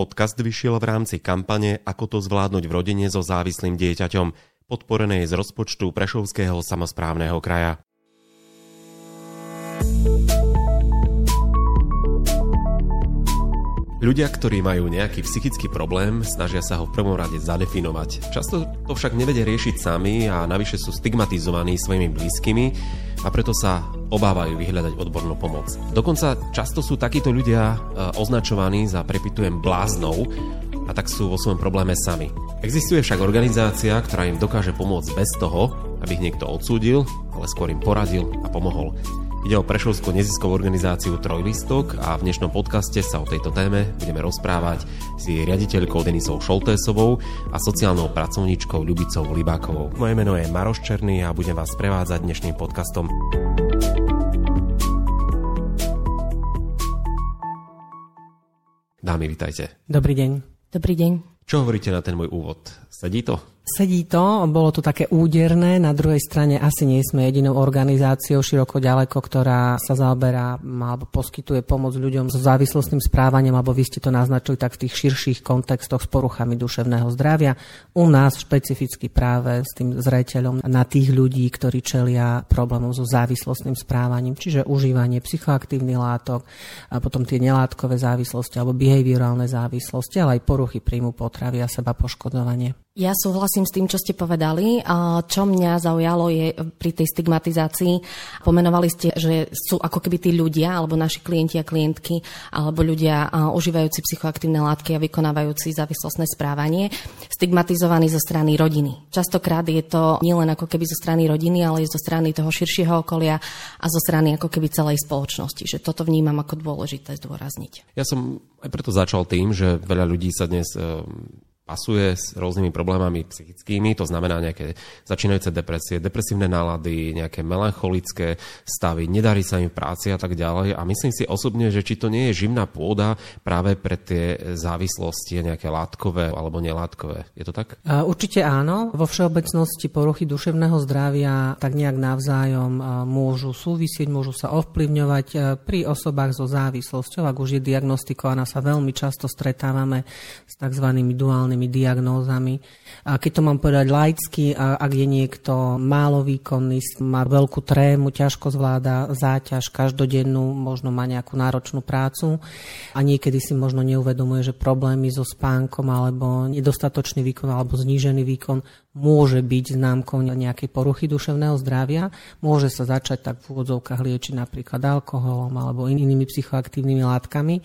Podcast vyšiel v rámci kampane Ako to zvládnuť v rodine so závislým dieťaťom, podporenej z rozpočtu Prešovského samozprávneho kraja. Ľudia, ktorí majú nejaký psychický problém, snažia sa ho v prvom rade zadefinovať. Často to však nevedia riešiť sami a navyše sú stigmatizovaní svojimi blízkymi a preto sa obávajú vyhľadať odbornú pomoc. Dokonca často sú takíto ľudia e, označovaní za, prepitujem, bláznou a tak sú vo svojom probléme sami. Existuje však organizácia, ktorá im dokáže pomôcť bez toho, aby ich niekto odsúdil, ale skôr im poradil a pomohol. Ide o prešovskú neziskovú organizáciu Trojlistok a v dnešnom podcaste sa o tejto téme budeme rozprávať s jej riaditeľkou Denisou Šoltésovou a sociálnou pracovníčkou Ľubicou Libákovou. Moje meno je Maroš Černý a budem vás prevádzať dnešným podcastom. Dámy, vitajte. Dobrý deň. Dobrý deň. Čo hovoríte na ten môj úvod? Sedí to? Sedí to, bolo to také úderné, na druhej strane asi nie sme jedinou organizáciou široko ďaleko, ktorá sa zaoberá alebo poskytuje pomoc ľuďom so závislostným správaním, alebo vy ste to naznačili tak v tých širších kontextoch s poruchami duševného zdravia. U nás špecificky práve s tým zreteľom na tých ľudí, ktorí čelia problémom so závislostným správaním, čiže užívanie psychoaktívnych látok a potom tie nelátkové závislosti alebo behaviorálne závislosti, ale aj poruchy príjmu potravy a seba poškodovanie. Ja súhlasím s tým, čo ste povedali. Čo mňa zaujalo je pri tej stigmatizácii, pomenovali ste, že sú ako keby tí ľudia, alebo naši klienti a klientky, alebo ľudia užívajúci psychoaktívne látky a vykonávajúci závislostné správanie, stigmatizovaní zo strany rodiny. Častokrát je to nielen ako keby zo strany rodiny, ale aj zo strany toho širšieho okolia a zo strany ako keby celej spoločnosti. Že toto vnímam ako dôležité zdôrazniť. Ja som aj preto začal tým, že veľa ľudí sa dnes pasuje s rôznymi problémami psychickými, to znamená nejaké začínajúce depresie, depresívne nálady, nejaké melancholické stavy, nedarí sa im v práci a tak ďalej. A myslím si osobne, že či to nie je živná pôda práve pre tie závislosti, nejaké látkové alebo nelátkové. Je to tak? Určite áno. Vo všeobecnosti poruchy duševného zdravia tak nejak navzájom môžu súvisieť, môžu sa ovplyvňovať pri osobách so závislosťou. Ak už je diagnostikovaná, sa veľmi často stretávame s tzv. duálnymi rôznymi diagnózami. A keď to mám povedať laicky, ak je niekto málo výkonný, má veľkú trému, ťažko zvláda záťaž každodennú, možno má nejakú náročnú prácu a niekedy si možno neuvedomuje, že problémy so spánkom alebo nedostatočný výkon alebo znížený výkon môže byť známkou nejakej poruchy duševného zdravia. Môže sa začať tak v úvodzovkách liečiť napríklad alkoholom alebo inými psychoaktívnymi látkami.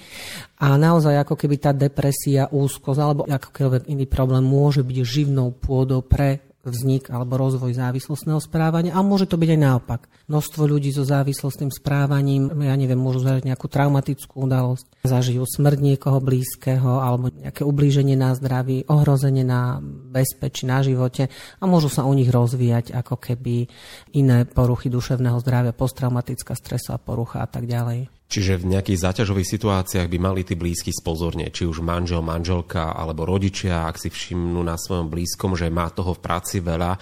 A naozaj ako keby tá depresia, úzkosť alebo akokoľvek iný problém môže byť živnou pôdou pre vznik alebo rozvoj závislostného správania a môže to byť aj naopak. Množstvo ľudí so závislostným správaním, ja neviem, môžu zažiť nejakú traumatickú udalosť, zažijú smrť niekoho blízkeho alebo nejaké ublíženie na zdraví, ohrozenie na bezpečí, na živote a môžu sa u nich rozvíjať ako keby iné poruchy duševného zdravia, posttraumatická stresová porucha a tak ďalej. Čiže v nejakých záťažových situáciách by mali tí blízky spozorne, či už manžel, manželka alebo rodičia, ak si všimnú na svojom blízkom, že má toho v práci veľa,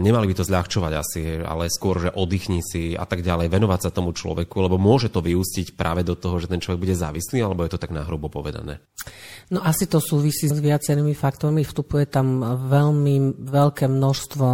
nemali by to zľahčovať asi, ale skôr, že oddychni si a tak ďalej, venovať sa tomu človeku, lebo môže to vyústiť práve do toho, že ten človek bude závislý, alebo je to tak nahrubo povedané? No asi to súvisí s viacerými faktormi. Vstupuje tam veľmi veľké množstvo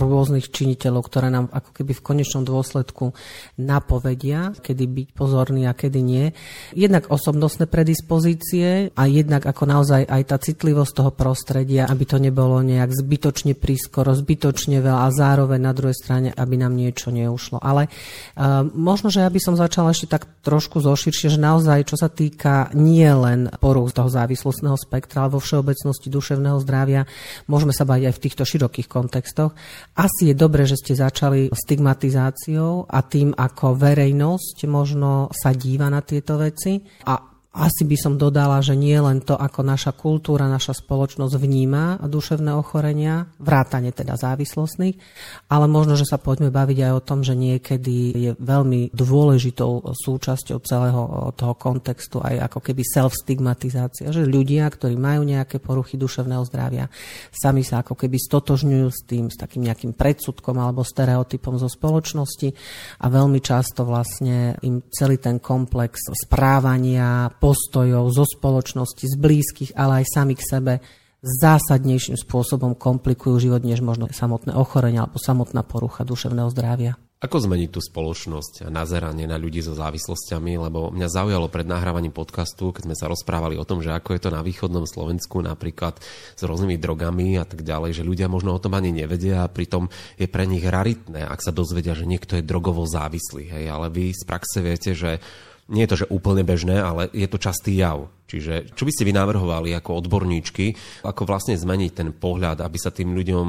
rôznych činiteľov, ktoré nám ako keby v konečnom dôsledku napovedia, kedy byť pozorný a kedy nie. Jednak osobnostné predispozície a jednak ako naozaj aj tá citlivosť toho prostredia, aby to nebolo nejak zbytočne prískoro, zbytočne veľa a zároveň na druhej strane, aby nám niečo neušlo. Ale uh, možno, že ja by som začala ešte tak trošku zoširšie, že naozaj, čo sa týka nie len poruch toho závislostného spektra, ale vo všeobecnosti duševného zdravia, môžeme sa baviť aj v týchto širokých kontextoch. Asi je dobré, že ste začali stigmatizáciou a tým, ako verejnosť možno sa díva na tieto veci a asi by som dodala, že nie len to, ako naša kultúra, naša spoločnosť vníma duševné ochorenia, vrátane teda závislostných, ale možno, že sa poďme baviť aj o tom, že niekedy je veľmi dôležitou súčasťou celého toho kontextu aj ako keby self-stigmatizácia, že ľudia, ktorí majú nejaké poruchy duševného zdravia, sami sa ako keby stotožňujú s tým, s takým nejakým predsudkom alebo stereotypom zo spoločnosti a veľmi často vlastne im celý ten komplex správania, postojov zo spoločnosti, z blízkych, ale aj sami k sebe zásadnejším spôsobom komplikujú život, než možno samotné ochorenie alebo samotná porucha duševného zdravia. Ako zmeniť tú spoločnosť a nazeranie na ľudí so závislosťami, lebo mňa zaujalo pred nahrávaním podcastu, keď sme sa rozprávali o tom, že ako je to na východnom Slovensku napríklad s rôznymi drogami a tak ďalej, že ľudia možno o tom ani nevedia a pritom je pre nich raritné, ak sa dozvedia, že niekto je drogovo závislý. Hej, ale vy z praxe viete, že nie je to, že úplne bežné, ale je to častý jav. Čiže čo by ste vy ako odborníčky, ako vlastne zmeniť ten pohľad, aby sa tým ľuďom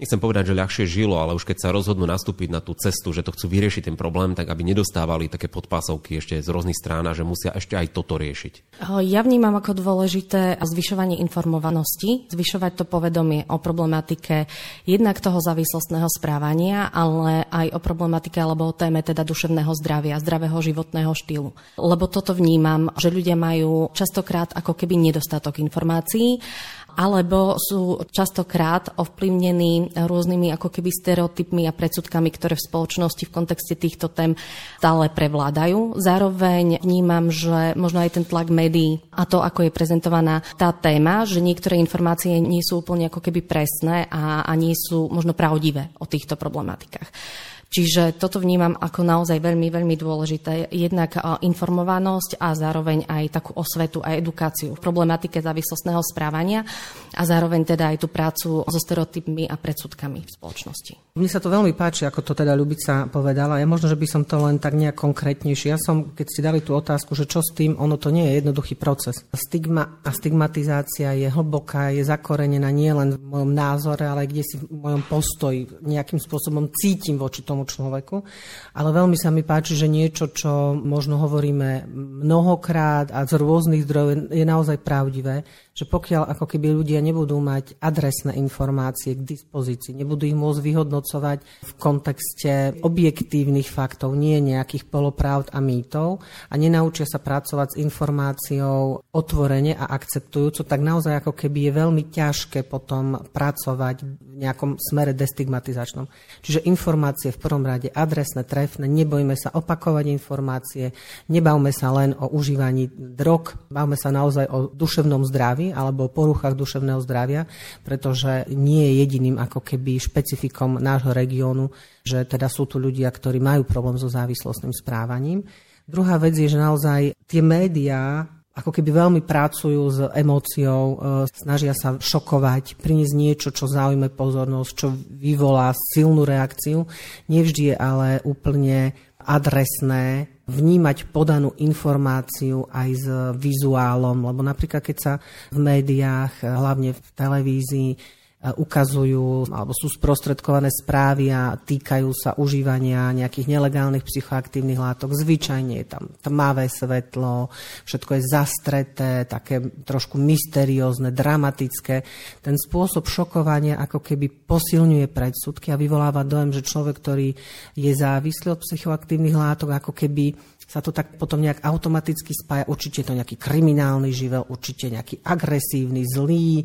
nechcem povedať, že ľahšie žilo, ale už keď sa rozhodnú nastúpiť na tú cestu, že to chcú vyriešiť ten problém, tak aby nedostávali také podpásovky ešte z rôznych strán a že musia ešte aj toto riešiť. Ja vnímam ako dôležité zvyšovanie informovanosti, zvyšovať to povedomie o problematike jednak toho závislostného správania, ale aj o problematike alebo o téme teda duševného zdravia, zdravého životného štýlu. Lebo toto vnímam, že ľudia majú častokrát ako keby nedostatok informácií alebo sú častokrát ovplyvnení rôznymi ako keby stereotypmi a predsudkami, ktoré v spoločnosti v kontexte týchto tém stále prevládajú. Zároveň vnímam, že možno aj ten tlak médií a to, ako je prezentovaná tá téma, že niektoré informácie nie sú úplne ako keby presné a, a nie sú možno pravdivé o týchto problematikách. Čiže toto vnímam ako naozaj veľmi, veľmi dôležité. Jednak informovanosť a zároveň aj takú osvetu a edukáciu v problematike závislostného správania a zároveň teda aj tú prácu so stereotypmi a predsudkami v spoločnosti. Mne sa to veľmi páči, ako to teda Ľubica povedala. Ja možno, že by som to len tak nejak konkrétnejšie. Ja som, keď ste dali tú otázku, že čo s tým, ono to nie je jednoduchý proces. Stigma a stigmatizácia je hlboká, je zakorenená nielen v mojom názore, ale kde si v mojom postoji nejakým spôsobom cítim voči tomu tomu človeku. Ale veľmi sa mi páči, že niečo, čo možno hovoríme mnohokrát a z rôznych zdrojov je naozaj pravdivé, že pokiaľ ako keby ľudia nebudú mať adresné informácie k dispozícii, nebudú ich môcť vyhodnocovať v kontexte objektívnych faktov, nie nejakých polopravd a mýtov a nenaučia sa pracovať s informáciou otvorene a akceptujúco, tak naozaj ako keby je veľmi ťažké potom pracovať v nejakom smere destigmatizačnom. Čiže informácie v prvom rade adresné, trefné, nebojme sa opakovať informácie, nebavme sa len o užívaní drog, bavme sa naozaj o duševnom zdraví, alebo o poruchách duševného zdravia, pretože nie je jediným ako keby špecifikom nášho regiónu, že teda sú tu ľudia, ktorí majú problém so závislostným správaním. Druhá vec je, že naozaj tie médiá ako keby veľmi pracujú s emóciou, e, snažia sa šokovať, priniesť niečo, čo zaujme pozornosť, čo vyvolá silnú reakciu. Nevždy je ale úplne adresné vnímať podanú informáciu aj s vizuálom, lebo napríklad keď sa v médiách, hlavne v televízii, ukazujú alebo sú sprostredkované správy a týkajú sa užívania nejakých nelegálnych psychoaktívnych látok. Zvyčajne je tam tmavé svetlo, všetko je zastreté, také trošku mysteriózne, dramatické. Ten spôsob šokovania ako keby posilňuje predsudky a vyvoláva dojem, že človek, ktorý je závislý od psychoaktívnych látok, ako keby sa to tak potom nejak automaticky spája. Určite je to nejaký kriminálny živel, určite nejaký agresívny, zlý.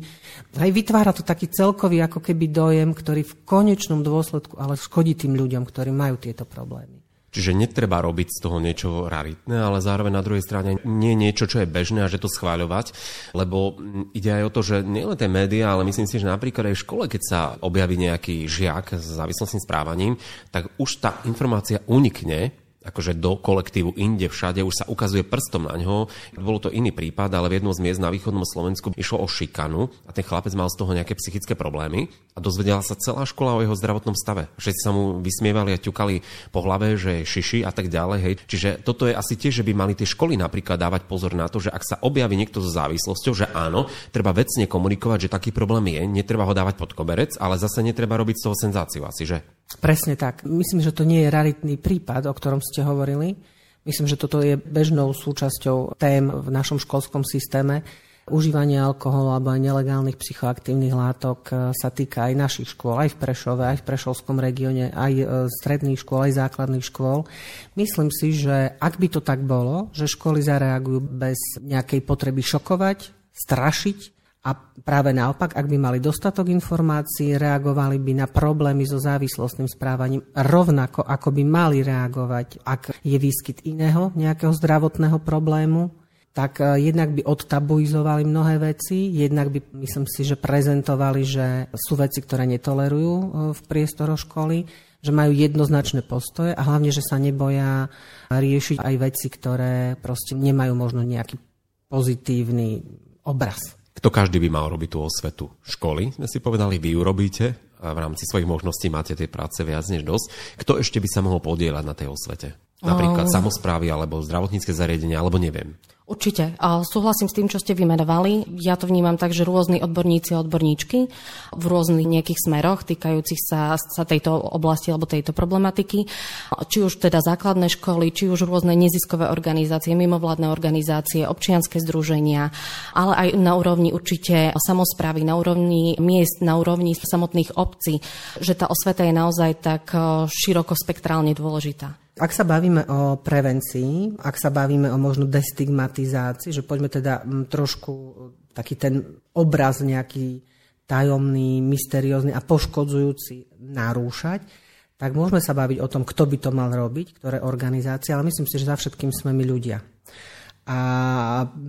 Aj vytvára to taký celkový ako keby dojem, ktorý v konečnom dôsledku ale škodí tým ľuďom, ktorí majú tieto problémy. Čiže netreba robiť z toho niečo raritné, ale zároveň na druhej strane nie niečo, čo je bežné a že to schváľovať, lebo ide aj o to, že nielen tie médiá, ale myslím si, že napríklad aj v škole, keď sa objaví nejaký žiak s závislostným správaním, tak už tá informácia unikne akože do kolektívu inde, všade, už sa ukazuje prstom na ňo. Bolo to iný prípad, ale v jednom z miest na východnom Slovensku išlo o šikanu a ten chlapec mal z toho nejaké psychické problémy a dozvedela sa celá škola o jeho zdravotnom stave. Všetci sa mu vysmievali a ťukali po hlave, že je šiši a tak ďalej. Hej. Čiže toto je asi tiež, že by mali tie školy napríklad dávať pozor na to, že ak sa objaví niekto so závislosťou, že áno, treba vecne komunikovať, že taký problém je, netreba ho dávať pod koberec, ale zase netreba robiť z toho senzáciu asi, že? Presne tak. Myslím, že to nie je raritný prípad, o ktorom ste hovorili. Myslím, že toto je bežnou súčasťou tém v našom školskom systéme. Užívanie alkoholu alebo aj nelegálnych psychoaktívnych látok e, sa týka aj našich škôl, aj v Prešove, aj v Prešovskom regióne, aj e, stredných škôl, aj základných škôl. Myslím si, že ak by to tak bolo, že školy zareagujú bez nejakej potreby šokovať, strašiť, a práve naopak, ak by mali dostatok informácií, reagovali by na problémy so závislostným správaním rovnako, ako by mali reagovať, ak je výskyt iného nejakého zdravotného problému, tak e, jednak by odtabuizovali mnohé veci, jednak by, myslím si, že prezentovali, že sú veci, ktoré netolerujú e, v priestoroch školy, že majú jednoznačné postoje a hlavne, že sa neboja riešiť aj veci, ktoré proste nemajú možno nejaký pozitívny obraz. Kto každý by mal robiť tú osvetu? Školy, sme si povedali, vy ju robíte, a v rámci svojich možností máte tej práce viac než dosť. Kto ešte by sa mohol podielať na tej osvete? Napríklad oh. samozprávy, alebo zdravotnícke zariadenia, alebo neviem. Určite. A súhlasím s tým, čo ste vymenovali. Ja to vnímam tak, že rôzni odborníci a odborníčky v rôznych nejakých smeroch týkajúcich sa, sa tejto oblasti alebo tejto problematiky, či už teda základné školy, či už rôzne neziskové organizácie, mimovládne organizácie, občianske združenia, ale aj na úrovni určite samozprávy, na úrovni miest, na úrovni samotných obcí, že tá osveta je naozaj tak eh, široko spektrálne dôležitá. Ak sa bavíme o prevencii, ak sa bavíme o možno destigmatizácii, že poďme teda mm, trošku e, taký ten obraz nejaký tajomný, mysteriózny a poškodzujúci narúšať, tak môžeme sa baviť o tom, kto by to mal robiť, ktoré organizácie, ale myslím si, že za všetkým sme my ľudia. A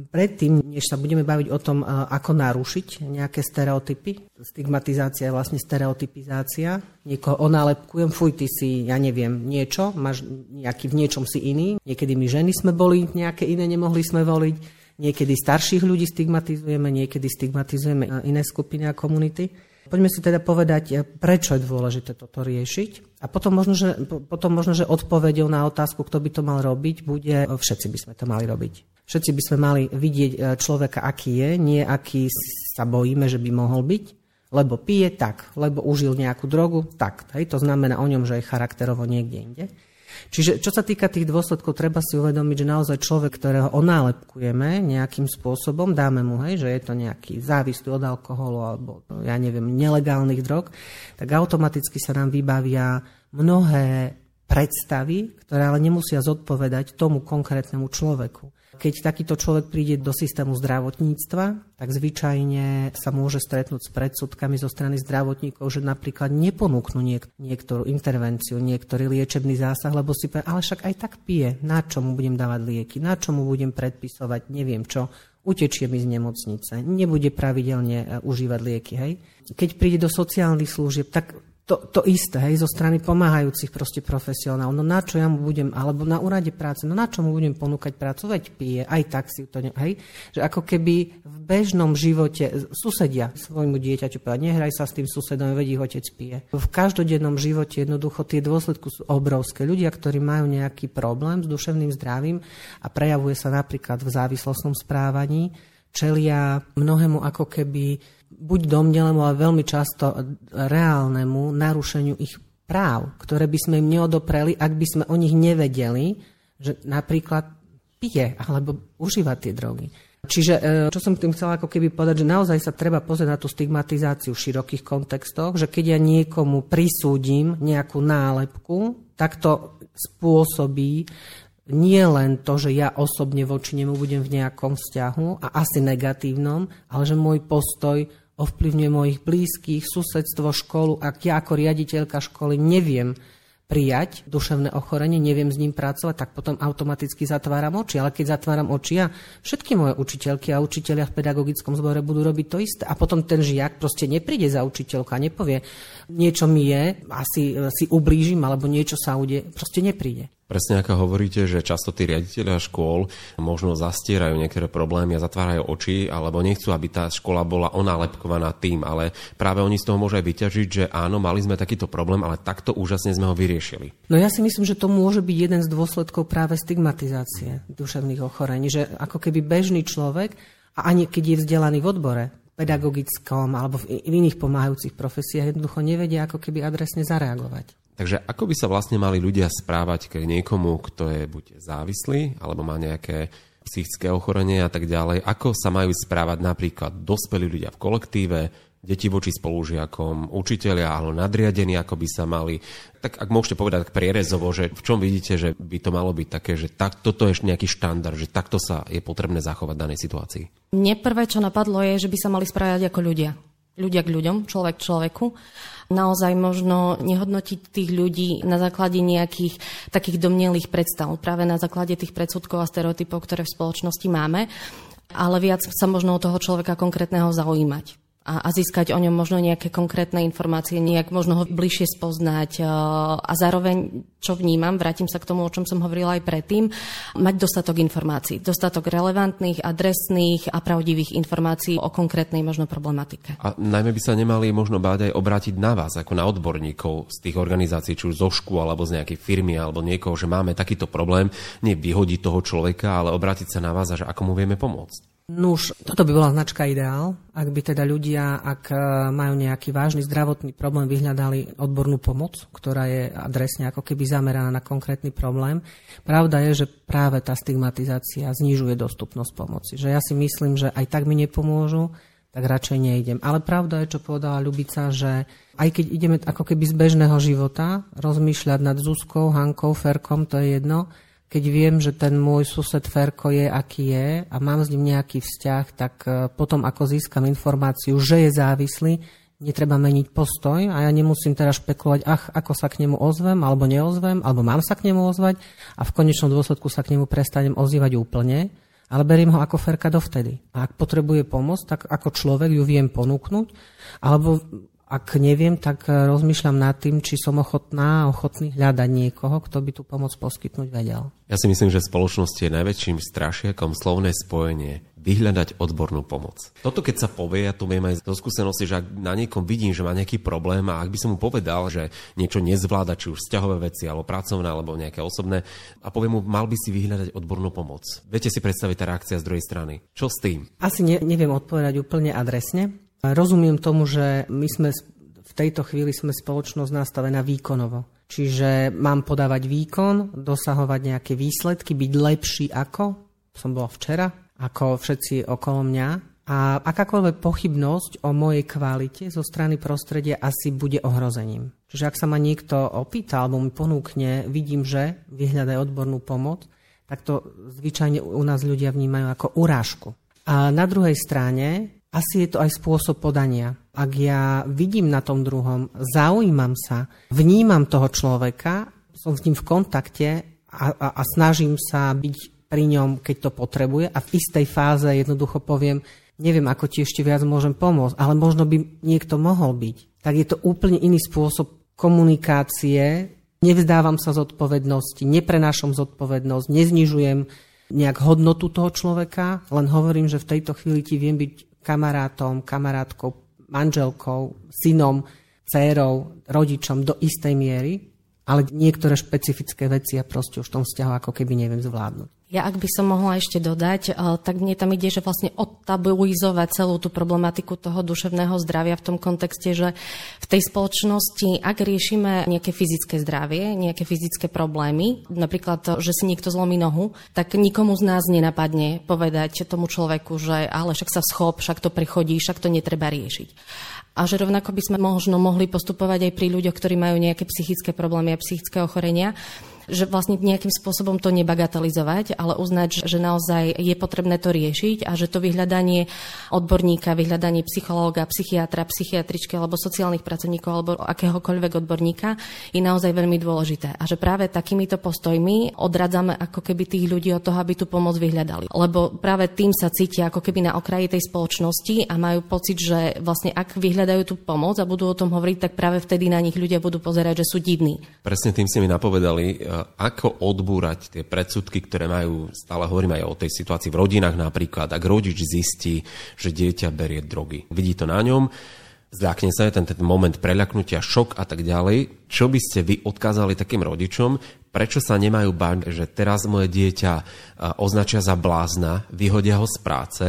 predtým, než sa budeme baviť o tom, ako narušiť nejaké stereotypy, stigmatizácia je vlastne stereotypizácia, niekoho onálepkujem, fuj, ty si, ja neviem, niečo, máš nejaký v niečom si iný, niekedy my ženy sme boli, nejaké iné nemohli sme voliť, niekedy starších ľudí stigmatizujeme, niekedy stigmatizujeme iné skupiny a komunity. Poďme si teda povedať, e, prečo je dôležité toto riešiť. A potom možno, že, potom možno, že odpovedou na otázku, kto by to mal robiť, bude, e, všetci by sme to mali robiť. Všetci by sme mali vidieť e, človeka, aký je, nie aký sa bojíme, že by mohol byť, lebo pije tak, lebo užil nejakú drogu, tak. Hej, to znamená o ňom, že je charakterovo niekde inde. Čiže čo sa týka tých dôsledkov, treba si uvedomiť, že naozaj človek, ktorého onálepkujeme nejakým spôsobom, dáme mu, hej, že je to nejaký závislý od alkoholu alebo, ja neviem, nelegálnych drog, tak automaticky sa nám vybavia mnohé predstavy, ktoré ale nemusia zodpovedať tomu konkrétnemu človeku. Keď takýto človek príde do systému zdravotníctva, tak zvyčajne sa môže stretnúť s predsudkami zo strany zdravotníkov, že napríklad neponúknú niek- niektorú intervenciu, niektorý liečebný zásah, lebo si povie, ale však aj tak pije, na čo mu budem dávať lieky, na čo mu budem predpisovať, neviem čo, utečie mi z nemocnice, nebude pravidelne e, užívať lieky. Hej? Keď príde do sociálnych služieb, tak to, to isté, hej, zo strany pomáhajúcich proste profesionálov. No na čo ja mu budem, alebo na úrade práce, no na čo mu budem ponúkať prácu, veď pije, aj tak si to, ne, hej. Že ako keby v bežnom živote susedia svojmu dieťaťu povedať, nehraj sa s tým susedom, veď ich otec pije. V každodennom živote jednoducho tie dôsledky sú obrovské. Ľudia, ktorí majú nejaký problém s duševným zdravím a prejavuje sa napríklad v závislostnom správaní, čelia mnohému ako keby buď domnelému, ale veľmi často reálnemu narušeniu ich práv, ktoré by sme im neodopreli, ak by sme o nich nevedeli, že napríklad pije alebo užíva tie drogy. Čiže e, čo som tým chcela ako keby povedať, že naozaj sa treba pozrieť na tú stigmatizáciu v širokých kontextoch, že keď ja niekomu prisúdim nejakú nálepku, tak to spôsobí nie len to, že ja osobne voči nemu budem v nejakom vzťahu a asi negatívnom, ale že môj postoj ovplyvňuje mojich blízkych, susedstvo, školu. Ak ja ako riaditeľka školy neviem prijať duševné ochorenie, neviem s ním pracovať, tak potom automaticky zatváram oči. Ale keď zatváram oči, ja všetky moje učiteľky a učiteľia v pedagogickom zbore budú robiť to isté. A potom ten žiak proste nepríde za učiteľku a nepovie, niečo mi je, asi si ublížim, alebo niečo sa ude, proste nepríde. Presne ako hovoríte, že často tí riaditeľia škôl možno zastierajú niektoré problémy a zatvárajú oči, alebo nechcú, aby tá škola bola onálepkovaná tým, ale práve oni z toho môžu aj vyťažiť, že áno, mali sme takýto problém, ale takto úžasne sme ho vyriešili. No ja si myslím, že to môže byť jeden z dôsledkov práve stigmatizácie duševných ochorení, že ako keby bežný človek, a ani keď je vzdelaný v odbore, pedagogickom alebo v iných pomáhajúcich profesiách jednoducho nevedia ako keby adresne zareagovať. Takže ako by sa vlastne mali ľudia správať k niekomu, kto je buď závislý, alebo má nejaké psychické ochorenie a tak ďalej, ako sa majú správať napríklad dospelí ľudia v kolektíve, deti voči spolužiakom, učiteľia alebo nadriadení, ako by sa mali. Tak ak môžete povedať tak prierezovo, že v čom vidíte, že by to malo byť také, že tak, toto je nejaký štandard, že takto sa je potrebné zachovať v danej situácii? Mne prvé, čo napadlo, je, že by sa mali správať ako ľudia ľudia k ľuďom, človek k človeku. Naozaj možno nehodnotiť tých ľudí na základe nejakých takých domnelých predstav, práve na základe tých predsudkov a stereotypov, ktoré v spoločnosti máme, ale viac sa možno o toho človeka konkrétneho zaujímať a, a získať o ňom možno nejaké konkrétne informácie, nejak možno ho bližšie spoznať a zároveň, čo vnímam, vrátim sa k tomu, o čom som hovorila aj predtým, mať dostatok informácií, dostatok relevantných, adresných a pravdivých informácií o konkrétnej možno problematike. A najmä by sa nemali možno báť aj obrátiť na vás, ako na odborníkov z tých organizácií, či už zo škôl alebo z nejakej firmy alebo niekoho, že máme takýto problém, nie vyhodiť toho človeka, ale obrátiť sa na vás a že ako mu vieme pomôcť. Nuž, toto by bola značka ideál, ak by teda ľudia, ak e, majú nejaký vážny zdravotný problém, vyhľadali odbornú pomoc, ktorá je adresne ako keby zameraná na konkrétny problém. Pravda je, že práve tá stigmatizácia znižuje dostupnosť pomoci. Že ja si myslím, že aj tak mi nepomôžu, tak radšej nejdem. Ale pravda je, čo povedala Ľubica, že aj keď ideme ako keby z bežného života rozmýšľať nad Zuzkou, Hankou, Ferkom, to je jedno, keď viem, že ten môj sused Ferko je, aký je a mám s ním nejaký vzťah, tak e, potom ako získam informáciu, že je závislý, netreba meniť postoj a ja nemusím teraz špekulovať, ach, ako sa k nemu ozvem alebo neozvem, alebo mám sa k nemu ozvať a v konečnom dôsledku sa k nemu prestanem ozývať úplne, ale beriem ho ako Ferka dovtedy. A ak potrebuje pomoc, tak ako človek ju viem ponúknuť, alebo ak neviem, tak e, rozmýšľam nad tým, či som ochotná a ochotný hľadať niekoho, kto by tú pomoc poskytnúť vedel. Ja si myslím, že v spoločnosti je najväčším strašiakom slovné spojenie vyhľadať odbornú pomoc. Toto keď sa povie, ja tu viem aj zo skúsenosti, že ak na niekom vidím, že má nejaký problém a ak by som mu povedal, že niečo nezvláda, či už vzťahové veci, alebo pracovné, alebo nejaké osobné, a poviem mu, mal by si vyhľadať odbornú pomoc. Viete si predstaviť tá reakcia z druhej strany. Čo s tým? Asi ne, neviem odpovedať úplne adresne, Rozumiem tomu, že my sme v tejto chvíli sme spoločnosť nastavená výkonovo. Čiže mám podávať výkon, dosahovať nejaké výsledky, byť lepší ako som bola včera, ako všetci okolo mňa. A akákoľvek pochybnosť o mojej kvalite zo strany prostredia asi bude ohrozením. Čiže ak sa ma niekto opýta alebo mi ponúkne, vidím, že vyhľadaj odbornú pomoc, tak to zvyčajne u nás ľudia vnímajú ako urážku. A na druhej strane asi je to aj spôsob podania. Ak ja vidím na tom druhom, zaujímam sa, vnímam toho človeka, som s ním v kontakte a, a, a snažím sa byť pri ňom, keď to potrebuje a v istej fáze jednoducho poviem, neviem, ako ti ešte viac môžem pomôcť, ale možno by niekto mohol byť. Tak je to úplne iný spôsob komunikácie, nevzdávam sa zodpovednosti, neprenášam zodpovednosť, neznižujem nejak hodnotu toho človeka, len hovorím, že v tejto chvíli ti viem byť kamarátom, kamarátkou, manželkou, synom, dcérou, rodičom do istej miery, ale niektoré špecifické veci ja proste už v tom vzťahu ako keby neviem zvládnuť. Ja ak by som mohla ešte dodať, eh, tak mne tam ide, že vlastne odtabuizovať celú tú problematiku toho duševného zdravia v tom kontexte, že v tej spoločnosti, ak riešime nejaké fyzické zdravie, nejaké fyzické problémy, napríklad, že si niekto zlomí nohu, tak nikomu z nás nenapadne povedať tomu človeku, že ale však sa schop, však to prechodí, však to netreba riešiť. A že rovnako by sme možno mohli postupovať aj pri ľuďoch, ktorí majú nejaké psychické problémy a psychické ochorenia, že vlastne nejakým spôsobom to nebagatelizovať, ale uznať, že naozaj je potrebné to riešiť a že to vyhľadanie odborníka, vyhľadanie psychológa, psychiatra, psychiatričky alebo sociálnych pracovníkov alebo akéhokoľvek odborníka je naozaj veľmi dôležité. A že práve takýmito postojmi odradzame ako keby tých ľudí od toho, aby tú pomoc vyhľadali. Lebo práve tým sa cítia ako keby na okraji tej spoločnosti a majú pocit, že vlastne ak vyhľadajú tú pomoc a budú o tom hovoriť, tak práve vtedy na nich ľudia budú pozerať, že sú divní. Presne tým si mi napovedali ako odbúrať tie predsudky, ktoré majú, stále hovorím aj o tej situácii v rodinách napríklad, ak rodič zistí, že dieťa berie drogy. Vidí to na ňom, zľakne sa ten, ten moment preľaknutia, šok a tak ďalej. Čo by ste vy odkázali takým rodičom, prečo sa nemajú báť, že teraz moje dieťa označia za blázna, vyhodia ho z práce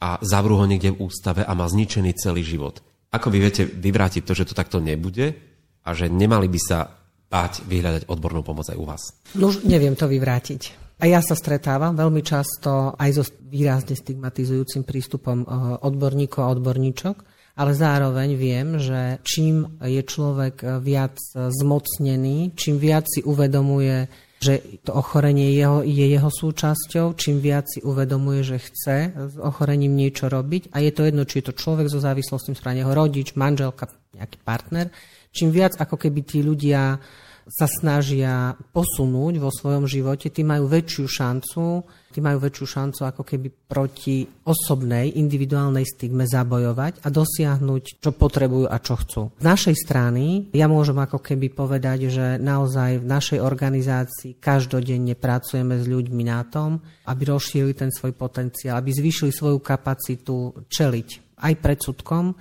a zavrú ho niekde v ústave a má zničený celý život. Ako vy viete vyvrátiť to, že to takto nebude a že nemali by sa báť vyhľadať odbornú pomoc aj u vás? No už neviem to vyvrátiť. A ja sa stretávam veľmi často aj so výrazne stigmatizujúcim prístupom eh, odborníkov a odborníčok, ale zároveň viem, že čím je človek viac zmocnený, čím viac si uvedomuje, že to ochorenie je jeho, je jeho súčasťou, čím viac si uvedomuje, že chce s ochorením niečo robiť a je to jedno, či je to človek so závislostným správne, jeho rodič, manželka, nejaký partner, čím viac ako keby tí ľudia sa snažia posunúť vo svojom živote, tí majú väčšiu šancu, tí majú väčšiu šancu ako keby proti osobnej, individuálnej stigme zabojovať a dosiahnuť, čo potrebujú a čo chcú. Z našej strany ja môžem ako keby povedať, že naozaj v našej organizácii každodenne pracujeme s ľuďmi na tom, aby rozšírili ten svoj potenciál, aby zvýšili svoju kapacitu čeliť aj predsudkom.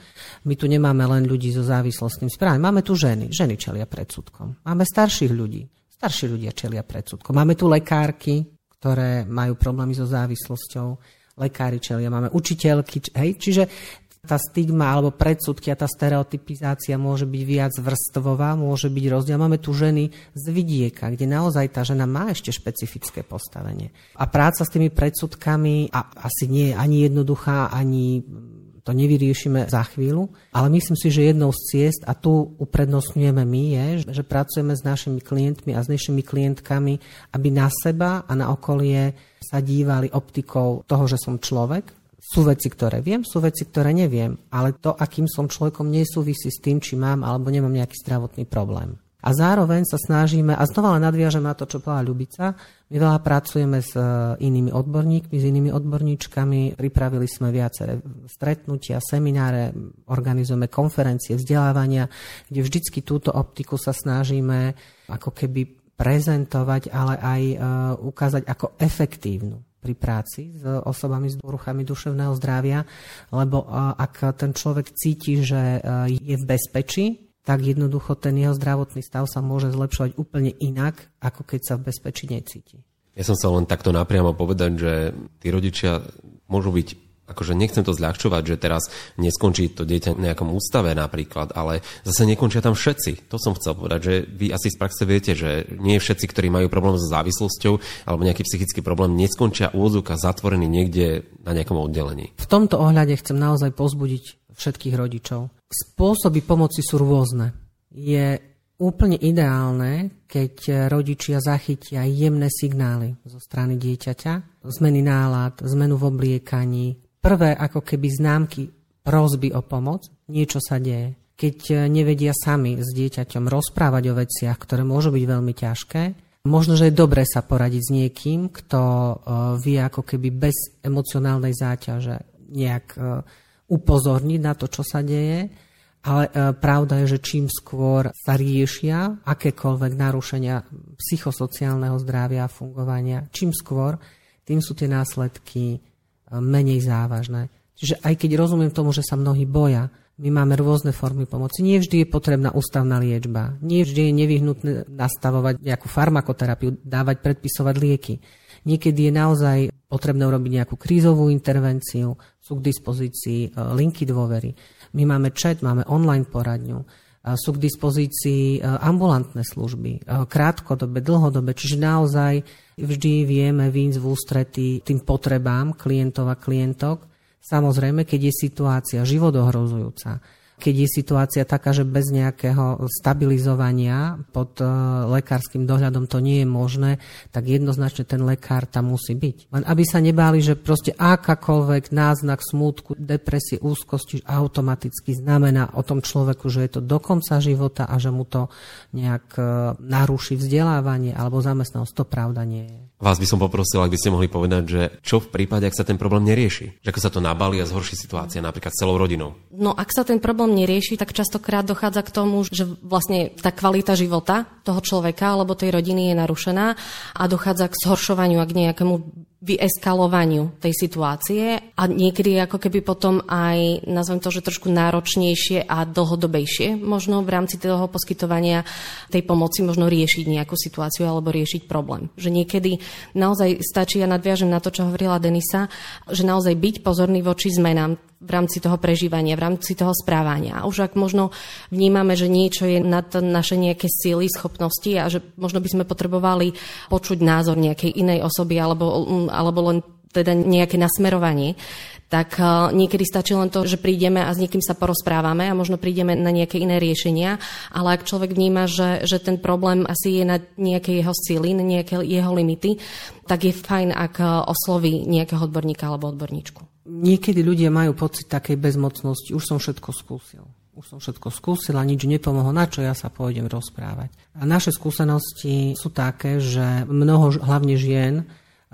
My tu nemáme len ľudí so závislostným správaním. Máme tu ženy. Ženy čelia predsudkom. Máme starších ľudí. Starší ľudia čelia predsudkom. Máme tu lekárky, ktoré majú problémy so závislosťou. Lekári čelia. Máme učiteľky. Hej? Čiže tá stigma alebo predsudky a tá stereotypizácia môže byť viac vrstvová, môže byť rozdiel. Máme tu ženy z vidieka, kde naozaj tá žena má ešte špecifické postavenie. A práca s tými predsudkami a asi nie je ani jednoduchá, ani to nevyriešime za chvíľu, ale myslím si, že jednou z ciest, a tu uprednostňujeme my, je, že pracujeme s našimi klientmi a s našimi klientkami, aby na seba a na okolie sa dívali optikou toho, že som človek. Sú veci, ktoré viem, sú veci, ktoré neviem, ale to, akým som človekom, nesúvisí s tým, či mám alebo nemám nejaký zdravotný problém. A zároveň sa snažíme, a znova len nadviažem na to, čo povedala Ľubica, my veľa pracujeme s e, inými odborníkmi, s inými odborníčkami, pripravili sme viaceré stretnutia, semináre, organizujeme konferencie, vzdelávania, kde vždycky túto optiku sa snažíme ako keby prezentovať, ale aj uh, ukázať ako efektívnu pri práci s osobami s poruchami duševného zdravia, lebo uh, ak ten človek cíti, že je v bezpečí, tak jednoducho ten jeho zdravotný stav sa môže zlepšovať úplne inak, ako keď sa v bezpečí necíti. Ja som sa len takto napriamo povedať, že tí rodičia môžu byť akože nechcem to zľahčovať, že teraz neskončí to dieťa v nejakom ústave napríklad, ale zase nekončia tam všetci. To som chcel povedať, že vy asi z praxe viete, že nie všetci, ktorí majú problém so závislosťou alebo nejaký psychický problém, neskončia úvodzúka zatvorený niekde na nejakom oddelení. V tomto ohľade chcem naozaj pozbudiť všetkých rodičov. Spôsoby pomoci sú rôzne. Je úplne ideálne, keď rodičia zachytia jemné signály zo strany dieťaťa, zmeny nálad, zmenu v obliekaní, prvé ako keby známky prozby o pomoc, niečo sa deje. Keď nevedia sami s dieťaťom rozprávať o veciach, ktoré môžu byť veľmi ťažké, možno, že je dobré sa poradiť s niekým, kto e, vie ako keby bez emocionálnej záťaže nejak e, upozorniť na to, čo sa deje, ale e, pravda je, že čím skôr sa riešia akékoľvek narušenia psychosociálneho zdravia a fungovania, čím skôr, tým sú tie následky e, menej závažné. Čiže aj keď rozumiem tomu, že sa mnohí boja, my máme rôzne formy pomoci. Nie vždy je potrebná ústavná liečba. Nie vždy je nevyhnutné nastavovať nejakú farmakoterapiu, dávať, predpisovať lieky. Niekedy je naozaj potrebné urobiť nejakú krízovú intervenciu, sú k dispozícii e, linky dôvery. My máme chat, máme online poradňu, sú k dispozícii e, ambulantné služby, krátkodobé, dlhodobé, čiže naozaj vždy vieme výjsť v ústretí tým potrebám klientov a klientok. Samozrejme, keď je situácia životohrozujúca, keď je situácia taká, že bez nejakého stabilizovania pod e, lekárskym dohľadom to nie je možné, tak jednoznačne ten lekár tam musí byť. Len aby sa nebáli, že proste akákoľvek náznak smútku, depresie, úzkosti automaticky znamená o tom človeku, že je to do konca života a že mu to nejak e, naruší vzdelávanie alebo zamestnanosť. To pravda nie je. Vás by som poprosil, ak by ste mohli povedať, že čo v prípade, ak sa ten problém nerieši? Že ako sa to nabali a zhorší situácia napríklad s celou rodinou? No ak sa ten problém nerieši, tak častokrát dochádza k tomu, že vlastne tá kvalita života toho človeka alebo tej rodiny je narušená a dochádza k zhoršovaniu a k nejakému vyeskalovaniu tej situácie a niekedy ako keby potom aj, nazvem to, že trošku náročnejšie a dlhodobejšie možno v rámci toho poskytovania tej pomoci možno riešiť nejakú situáciu alebo riešiť problém. Že niekedy naozaj stačí, ja nadviažem na to, čo hovorila Denisa, že naozaj byť pozorný voči zmenám v rámci toho prežívania, v rámci toho správania. A už ak možno vnímame, že niečo je nad naše nejaké síly, schopnosti a že možno by sme potrebovali počuť názor nejakej inej osoby alebo, alebo len teda nejaké nasmerovanie, tak niekedy stačí len to, že prídeme a s niekým sa porozprávame a možno prídeme na nejaké iné riešenia, ale ak človek vníma, že, že ten problém asi je na nejaké jeho sily, na nejaké jeho limity, tak je fajn, ak osloví nejakého odborníka alebo odborníčku. Niekedy ľudia majú pocit takej bezmocnosti, už som všetko skúsil. Už som všetko skúsila, nič nepomohlo, na čo ja sa pôjdem rozprávať. A naše skúsenosti sú také, že mnoho hlavne žien,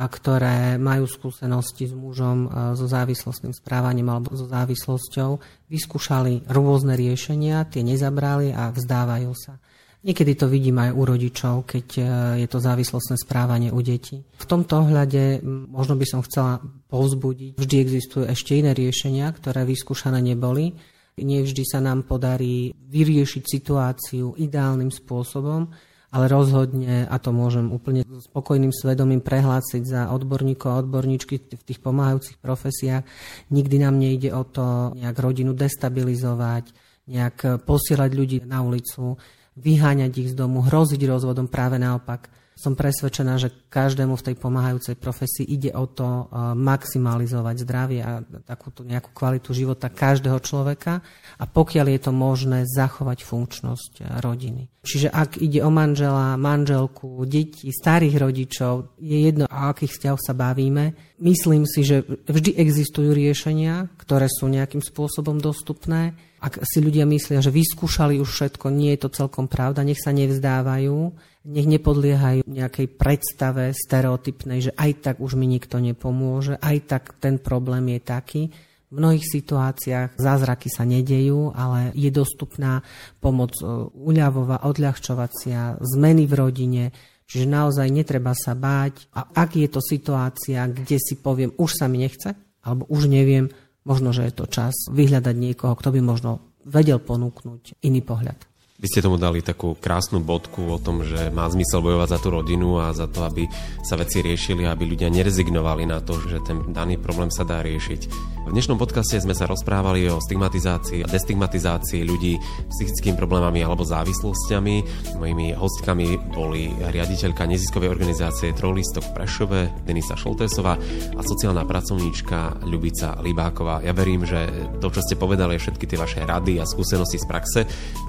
ktoré majú skúsenosti s mužom so závislostným správaním alebo so závislosťou, vyskúšali rôzne riešenia, tie nezabrali a vzdávajú sa. Niekedy to vidím aj u rodičov, keď e, je to závislostné správanie u detí. V tomto ohľade možno by som chcela povzbudiť, vždy existujú ešte iné riešenia, ktoré vyskúšané neboli. Nie vždy sa nám podarí vyriešiť situáciu ideálnym spôsobom, ale rozhodne, a to môžem úplne spokojným svedomím prehlásiť za odborníkov a odborníčky v tých pomáhajúcich profesiách, nikdy nám nejde o to nejak rodinu destabilizovať, nejak posielať ľudí na ulicu vyháňať ich z domu, hroziť rozvodom, práve naopak. Som presvedčená, že každému v tej pomáhajúcej profesii ide o to uh, maximalizovať zdravie a takúto nejakú kvalitu života každého človeka a pokiaľ je to možné, zachovať funkčnosť uh, rodiny. Čiže ak ide o manžela, manželku, deti, starých rodičov, je jedno, o akých vzťahoch sa bavíme. Myslím si, že vždy existujú riešenia, ktoré sú nejakým spôsobom dostupné ak si ľudia myslia, že vyskúšali už všetko, nie je to celkom pravda, nech sa nevzdávajú, nech nepodliehajú nejakej predstave stereotypnej, že aj tak už mi nikto nepomôže, aj tak ten problém je taký. V mnohých situáciách zázraky sa nedejú, ale je dostupná pomoc e, uľavová, odľahčovacia, zmeny v rodine, čiže naozaj netreba sa báť. A ak je to situácia, kde si poviem, už sa mi nechce, alebo už neviem, možno, že je to čas vyhľadať niekoho, kto by možno vedel ponúknuť iný pohľad. Vy ste tomu dali takú krásnu bodku o tom, že má zmysel bojovať za tú rodinu a za to, aby sa veci riešili, aby ľudia nerezignovali na to, že ten daný problém sa dá riešiť. V dnešnom podcaste sme sa rozprávali o stigmatizácii a destigmatizácii ľudí s psychickými problémami alebo závislosťami. Mojimi hostkami boli riaditeľka neziskovej organizácie Trojlistok v Prešove, Denisa Šoltésová a sociálna pracovníčka Ľubica Libáková. Ja verím, že to, čo ste povedali, všetky tie vaše rady a skúsenosti z praxe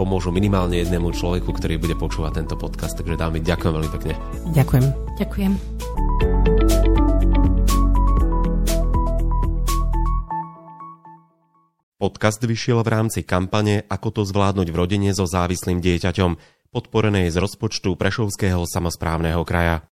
pomôžu minimálne minimálne jednému človeku, ktorý bude počúvať tento podcast. Takže dámy, ďakujem veľmi pekne. Ďakujem. Ďakujem. Podcast vyšiel v rámci kampane Ako to zvládnuť v rodine so závislým dieťaťom, podporenej z rozpočtu Prešovského samozprávneho kraja.